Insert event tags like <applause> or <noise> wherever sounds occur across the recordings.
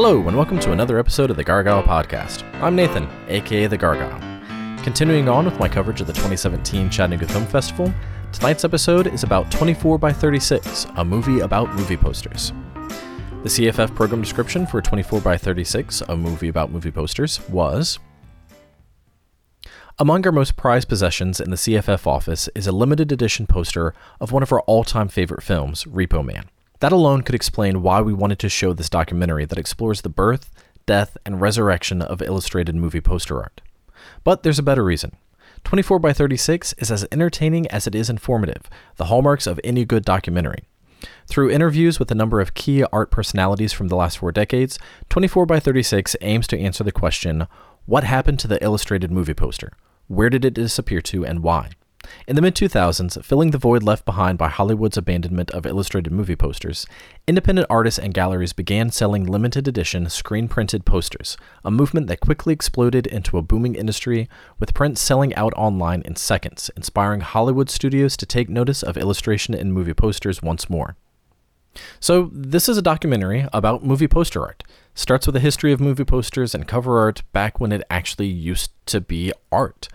Hello, and welcome to another episode of the Gargyle Podcast. I'm Nathan, aka The Gargyle. Continuing on with my coverage of the 2017 Chattanooga Film Festival, tonight's episode is about 24 by 36, a movie about movie posters. The CFF program description for 24 by 36, a movie about movie posters, was Among our most prized possessions in the CFF office is a limited edition poster of one of our all time favorite films, Repo Man. That alone could explain why we wanted to show this documentary that explores the birth, death, and resurrection of illustrated movie poster art. But there's a better reason. 24 by 36 is as entertaining as it is informative, the hallmarks of any good documentary. Through interviews with a number of key art personalities from the last four decades, 24 by 36 aims to answer the question what happened to the illustrated movie poster? Where did it disappear to and why? In the mid 2000s, filling the void left behind by Hollywood's abandonment of illustrated movie posters, independent artists and galleries began selling limited edition screen printed posters, a movement that quickly exploded into a booming industry, with prints selling out online in seconds, inspiring Hollywood studios to take notice of illustration in movie posters once more. So, this is a documentary about movie poster art. Starts with a history of movie posters and cover art back when it actually used to be art.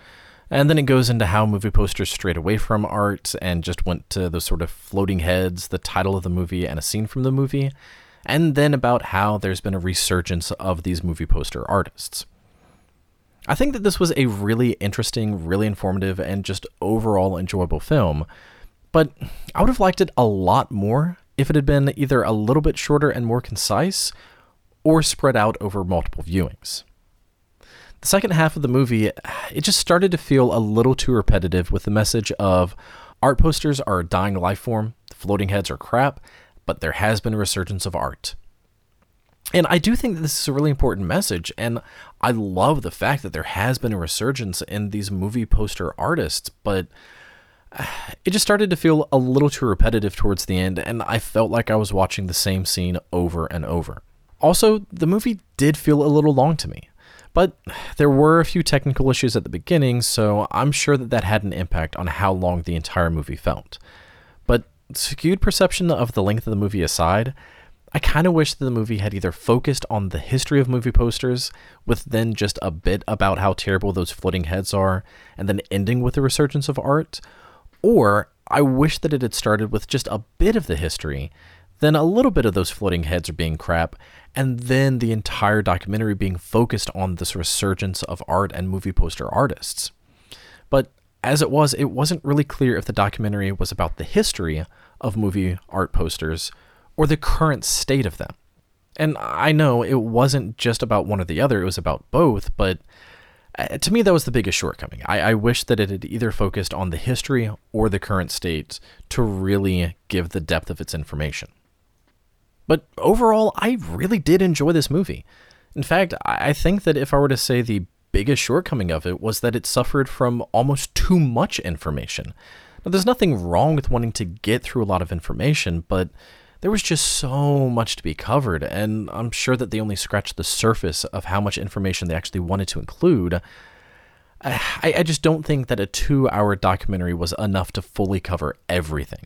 And then it goes into how movie posters strayed away from art and just went to those sort of floating heads, the title of the movie, and a scene from the movie. And then about how there's been a resurgence of these movie poster artists. I think that this was a really interesting, really informative, and just overall enjoyable film. But I would have liked it a lot more if it had been either a little bit shorter and more concise, or spread out over multiple viewings. The second half of the movie, it just started to feel a little too repetitive with the message of art posters are a dying life form, floating heads are crap, but there has been a resurgence of art. And I do think that this is a really important message, and I love the fact that there has been a resurgence in these movie poster artists, but <sighs> it just started to feel a little too repetitive towards the end, and I felt like I was watching the same scene over and over. Also, the movie did feel a little long to me. But there were a few technical issues at the beginning, so I'm sure that that had an impact on how long the entire movie felt. But skewed perception of the length of the movie aside, I kind of wish that the movie had either focused on the history of movie posters, with then just a bit about how terrible those floating heads are, and then ending with the resurgence of art, or I wish that it had started with just a bit of the history, then a little bit of those floating heads are being crap, and then the entire documentary being focused on this resurgence of art and movie poster artists. But as it was, it wasn't really clear if the documentary was about the history of movie art posters or the current state of them. And I know it wasn't just about one or the other, it was about both, but uh, to me, that was the biggest shortcoming. I, I wish that it had either focused on the history or the current state to really give the depth of its information. But overall, I really did enjoy this movie. In fact, I think that if I were to say the biggest shortcoming of it was that it suffered from almost too much information. Now, there's nothing wrong with wanting to get through a lot of information, but there was just so much to be covered, and I'm sure that they only scratched the surface of how much information they actually wanted to include. I, I just don't think that a two hour documentary was enough to fully cover everything.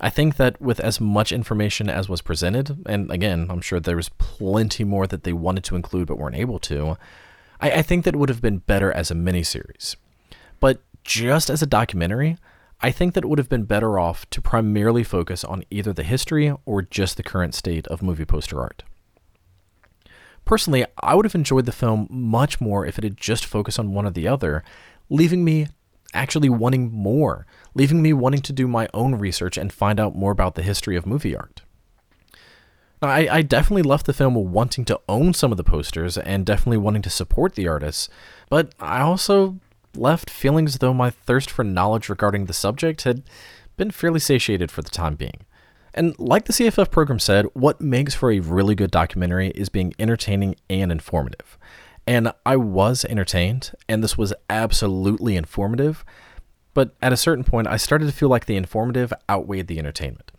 I think that with as much information as was presented, and again, I'm sure there was plenty more that they wanted to include but weren't able to, I, I think that would have been better as a miniseries. But just as a documentary, I think that it would have been better off to primarily focus on either the history or just the current state of movie poster art. Personally, I would have enjoyed the film much more if it had just focused on one or the other, leaving me actually wanting more, leaving me wanting to do my own research and find out more about the history of movie art. Now, I, I definitely left the film wanting to own some of the posters and definitely wanting to support the artists, but I also left feeling as though my thirst for knowledge regarding the subject had been fairly satiated for the time being. And like the CFF program said, what makes for a really good documentary is being entertaining and informative. And I was entertained, and this was absolutely informative. But at a certain point, I started to feel like the informative outweighed the entertainment.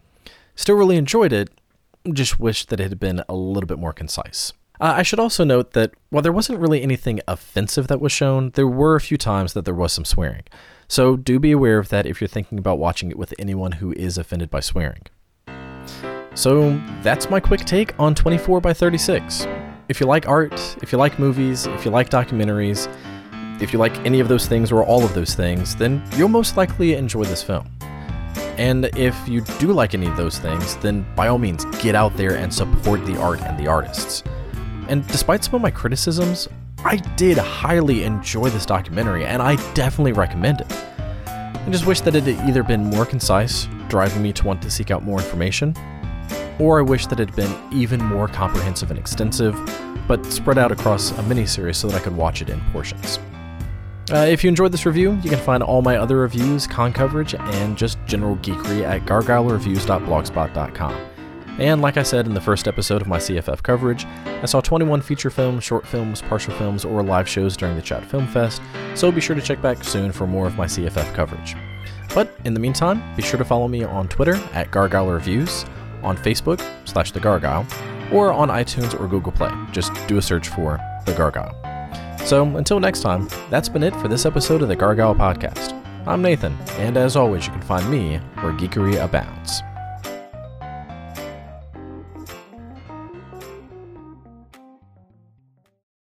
Still really enjoyed it, just wished that it had been a little bit more concise. Uh, I should also note that while there wasn't really anything offensive that was shown, there were a few times that there was some swearing. So do be aware of that if you're thinking about watching it with anyone who is offended by swearing. So that's my quick take on 24 by 36. If you like art, if you like movies, if you like documentaries, if you like any of those things or all of those things, then you'll most likely enjoy this film. And if you do like any of those things, then by all means, get out there and support the art and the artists. And despite some of my criticisms, I did highly enjoy this documentary and I definitely recommend it. I just wish that it had either been more concise, driving me to want to seek out more information, or I wish that it had been even more comprehensive and extensive, but spread out across a miniseries so that I could watch it in portions. Uh, if you enjoyed this review, you can find all my other reviews, con coverage, and just general geekery at gargylereviews.blogspot.com. And like I said in the first episode of my CFF coverage, I saw 21 feature films, short films, partial films, or live shows during the Chat Film Fest, so be sure to check back soon for more of my CFF coverage. But in the meantime, be sure to follow me on Twitter at Gargyle Reviews, on Facebook slash The Gargyle, or on iTunes or Google Play. Just do a search for The Gargyle. So until next time, that's been it for this episode of the Gargyle Podcast. I'm Nathan, and as always, you can find me where geekery abounds.